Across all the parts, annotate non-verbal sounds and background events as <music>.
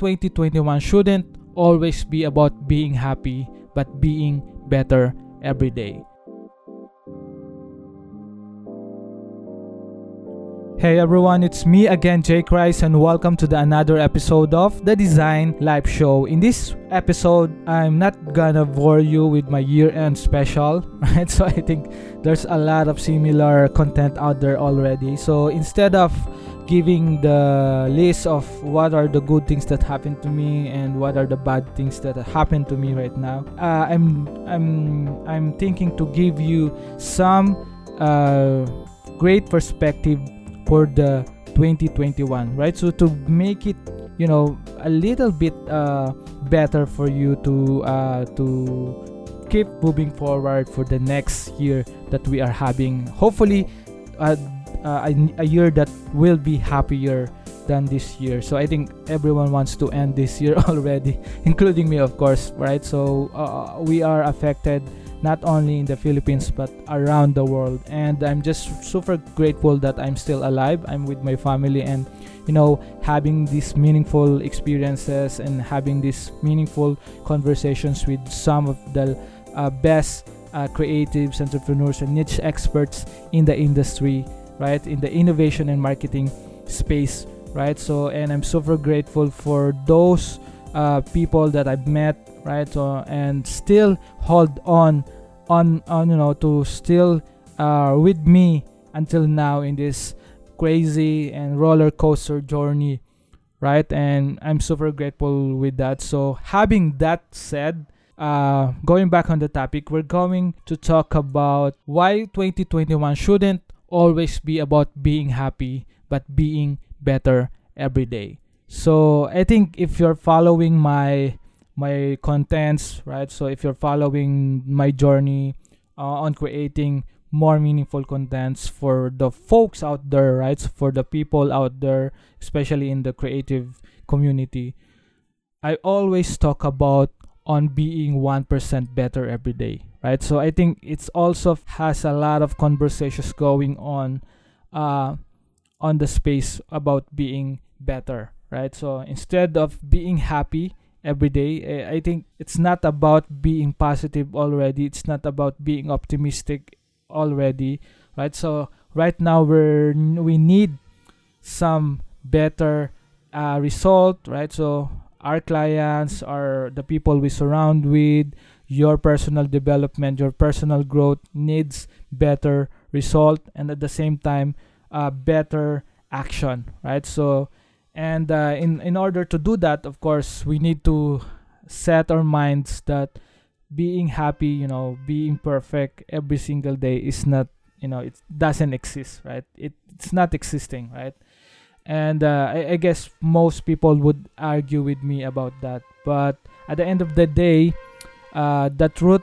2021 shouldn't always be about being happy, but being better every day. Hey everyone, it's me again, Jaychrist, and welcome to the another episode of the Design Life Show. In this episode, I'm not gonna bore you with my year-end special, <laughs> right? So I think there's a lot of similar content out there already. So instead of giving the list of what are the good things that happened to me and what are the bad things that happened to me right now, uh, I'm I'm I'm thinking to give you some uh, great perspective for the 2021 right? So to make it you know a little bit uh, better for you to uh, to keep moving forward for the next year that we are having hopefully uh, uh, a, a year that will be happier than this year. So i think everyone wants to end this year <laughs> already including me of course right? So uh, we are affected not only in the Philippines but around the world. And I'm just super grateful that I'm still alive. I'm with my family and you know having these meaningful experiences and having these meaningful conversations with some of the uh, best uh, creatives, entrepreneurs, and niche experts in the industry, right? In the innovation and marketing space, right? So, and I'm super grateful for those uh, people that I've met right so and still hold on on on you know to still uh, with me until now in this crazy and roller coaster journey right? And i'm super grateful with that. So having that said uh, going back on the topic we're going to talk about why 2021 shouldn't always be about being happy but being better every day so i think if you're following my my contents, right? So if you're following my journey uh, on creating more meaningful contents for the folks out there, right? So for the people out there, especially in the creative community, I always talk about on being 1% better every day, right? So I think it's also has a lot of conversations going on uh, on the space about being better, right? So instead of being happy, every day. Eh, I think it's not about being positive already. It's not about being optimistic already, right? So right now we're we need some better uh, result, right? So our clients are the people we surround with. Your personal development, your personal growth needs better result, and at the same time, uh, better action, right? So and uh, in in order to do that of course we need to set our minds that being happy you know being perfect every single day is not you know it doesn't exist right? It, it's not existing right? And uh, I, I guess most people would argue with me about that. But at the end of the day uh, the truth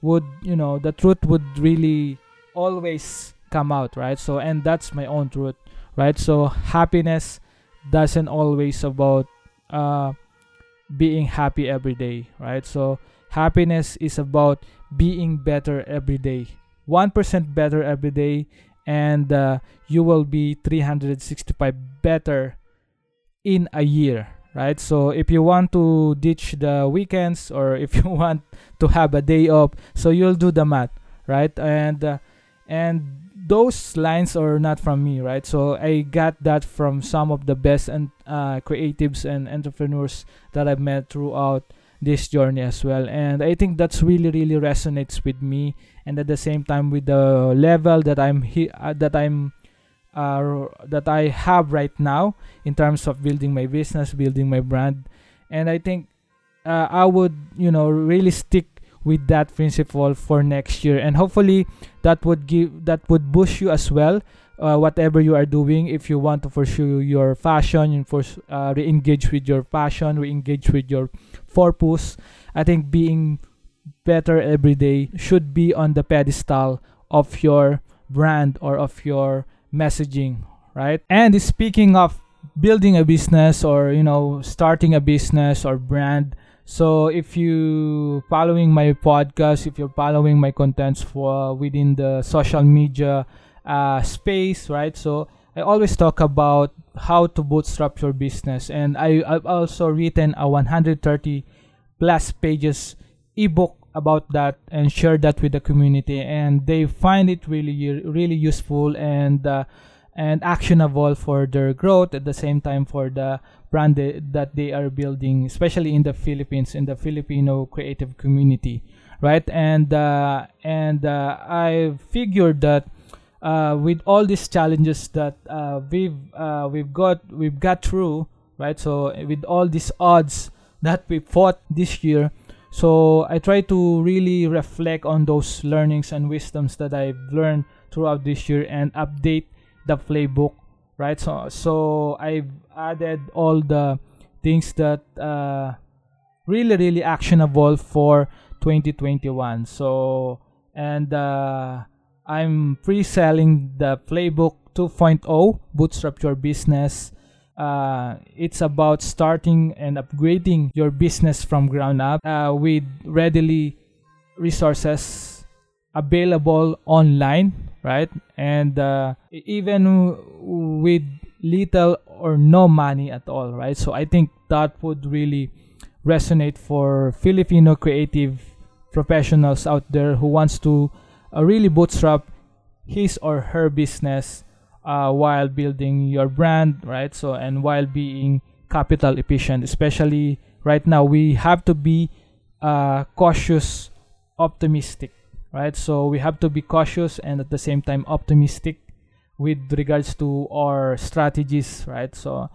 would you know the truth would really always come out right? So and that's my own truth right? So happiness doesn't always about uh, being happy every day, right? So happiness is about being better every day. 1% better every day and uh, you will be 365 better in a year, right? So if you want to ditch the weekends or if you <laughs> want to have a day off, so you'll do the math, right? And uh, and those lines are not from me, right? So I got that from some of the best and uh, creatives and entrepreneurs that I've met throughout this journey as well. And I think that's really really resonates with me. And at the same time, with the level that I'm he- uh, that I'm uh, that I have right now in terms of building my business, building my brand, and I think uh, I would you know really stick with that principle for next year. And hopefully that would give that would boost you as well uh, whatever you are doing. If you want to pursue your fashion and for uh, re-engage with your passion re-engage with your purpose i think being better every day should be on the pedestal of your brand or of your messaging right? And speaking of building a business or you know starting a business or brand so if you following my podcast, if you're following my contents for within the social media uh, space, right? So I always talk about how to bootstrap your business, and I, I've also written a 130 plus pages ebook about that and share that with the community, and they find it really really useful and uh, and actionable for their growth at the same time for the brand that they are building, especially in the Philippines in the Filipino creative community, right? And uh, and uh, I figured that uh, with all these challenges that uh, we've uh, we've got we've got through right so with all these odds that we fought this year so i try to really reflect on those learnings and wisdoms that i've learned throughout this year and update the playbook right? So so i've added all the things that uh, really really actionable for 2021 so and uh, I'm pre-selling the Playbook 2.0 Bootstrap Your Business. Uh, it's about starting and upgrading your business from ground up uh, with readily resources available online, right? And uh, even with little or no money at all, right? So I think that would really resonate for Filipino creative professionals out there who wants to uh, really bootstrap his or her business uh, while building your brand, right? So, and while being capital efficient, especially right now, we have to be uh, cautious, optimistic, right? So, we have to be cautious and at the same time optimistic with regards to our strategies, right? So,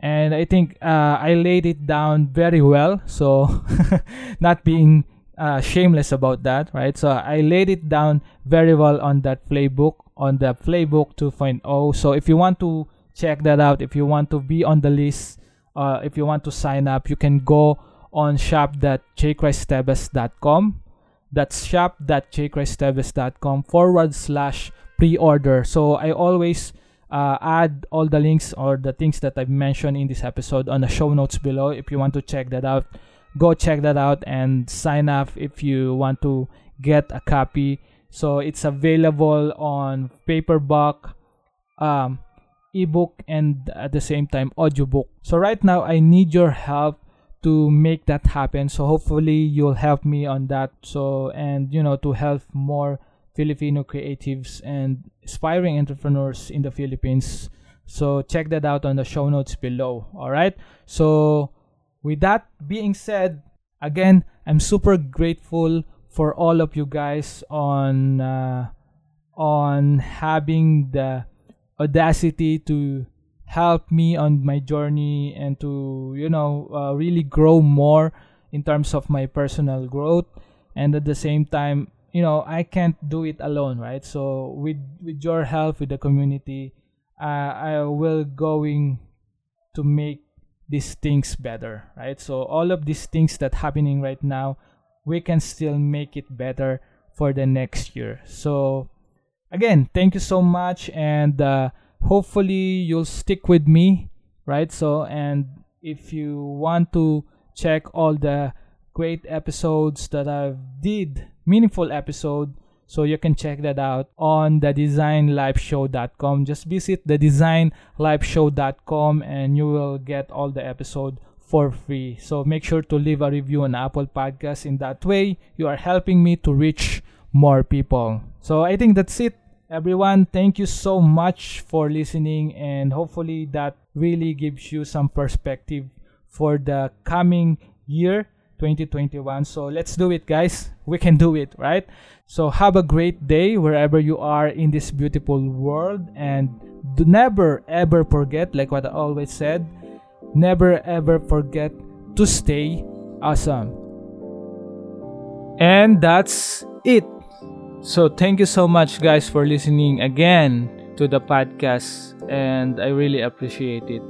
and I think uh, I laid it down very well. So, <laughs> not being uh, shameless about that, right? So I laid it down very well on that playbook, on the playbook 2.0. So if you want to check that out, if you want to be on the list, uh, if you want to sign up, you can go on shop.jaychristteves.com. That's shop.jaychristteves.com forward slash pre-order. So I always uh, add all the links or the things that I've mentioned in this episode on the show notes below if you want to check that out go check that out and sign up if you want to get a copy. So it's available on paperback, um, ebook, and at the same time audiobook. So right now I need your help to make that happen. So hopefully you'll help me on that. So and you know to help more Filipino creatives and aspiring entrepreneurs in the Philippines. So check that out on the show notes below. All right. So with that being said, again, I'm super grateful for all of you guys on uh, on having the audacity to help me on my journey and to you know uh, really grow more in terms of my personal growth. And at the same time you know i can't do it alone right? So with with your help with the community uh, i will going to make these things better right? So all of these things that happening right now we can still make it better for the next year. So again thank you so much and uh, hopefully you'll stick with me right so and if you want to check all the great episodes that i've did meaningful episode so you can check that out on the designlifeshow.com. Just visit the designlifeshow.com and you will get all the episode for free. So make sure to leave a review on Apple Podcasts. In that way, you are helping me to reach more people. So I think that's it. Everyone, thank you so much for listening, and hopefully, that really gives you some perspective for the coming year 2021. So let's do it, guys. We can do it, right? So have a great day wherever you are in this beautiful world. And never ever forget, like what I always said, never ever forget to stay awesome. And that's it. So thank you so much, guys, for listening again to the podcast. And I really appreciate it.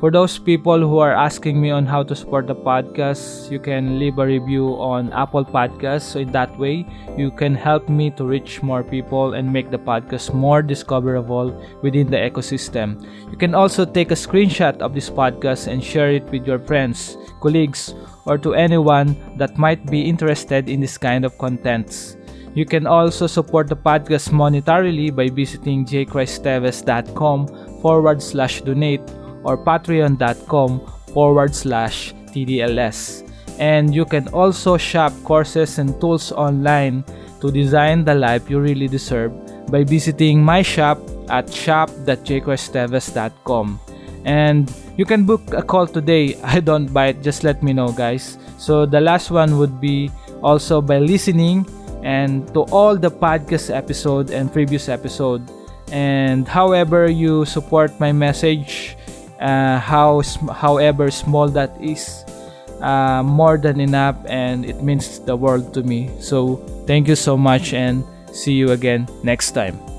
For those people who are asking me on how to support the podcast, you can leave a review on Apple Podcasts. So in that way, you can help me to reach more people and make the podcast more discoverable within the ecosystem. You can also take a screenshot of this podcast and share it with your friends, colleagues, or to anyone that might be interested in this kind of contents. You can also support the podcast monetarily by visiting jaychristteves.com forward slash donate or patreon.com forward slash TDLS. And you can also shop courses and tools online to design the life you really deserve by visiting my shop at shop.jaychristteves.com. And you can book a call today. <laughs> I don't bite, just let me know, guys. So the last one would be also by listening and to all the podcast episode and previous episode. And however you support my message, uh, how however small that is, uh, more than enough, and it means the world to me. So thank you so much, and see you again next time.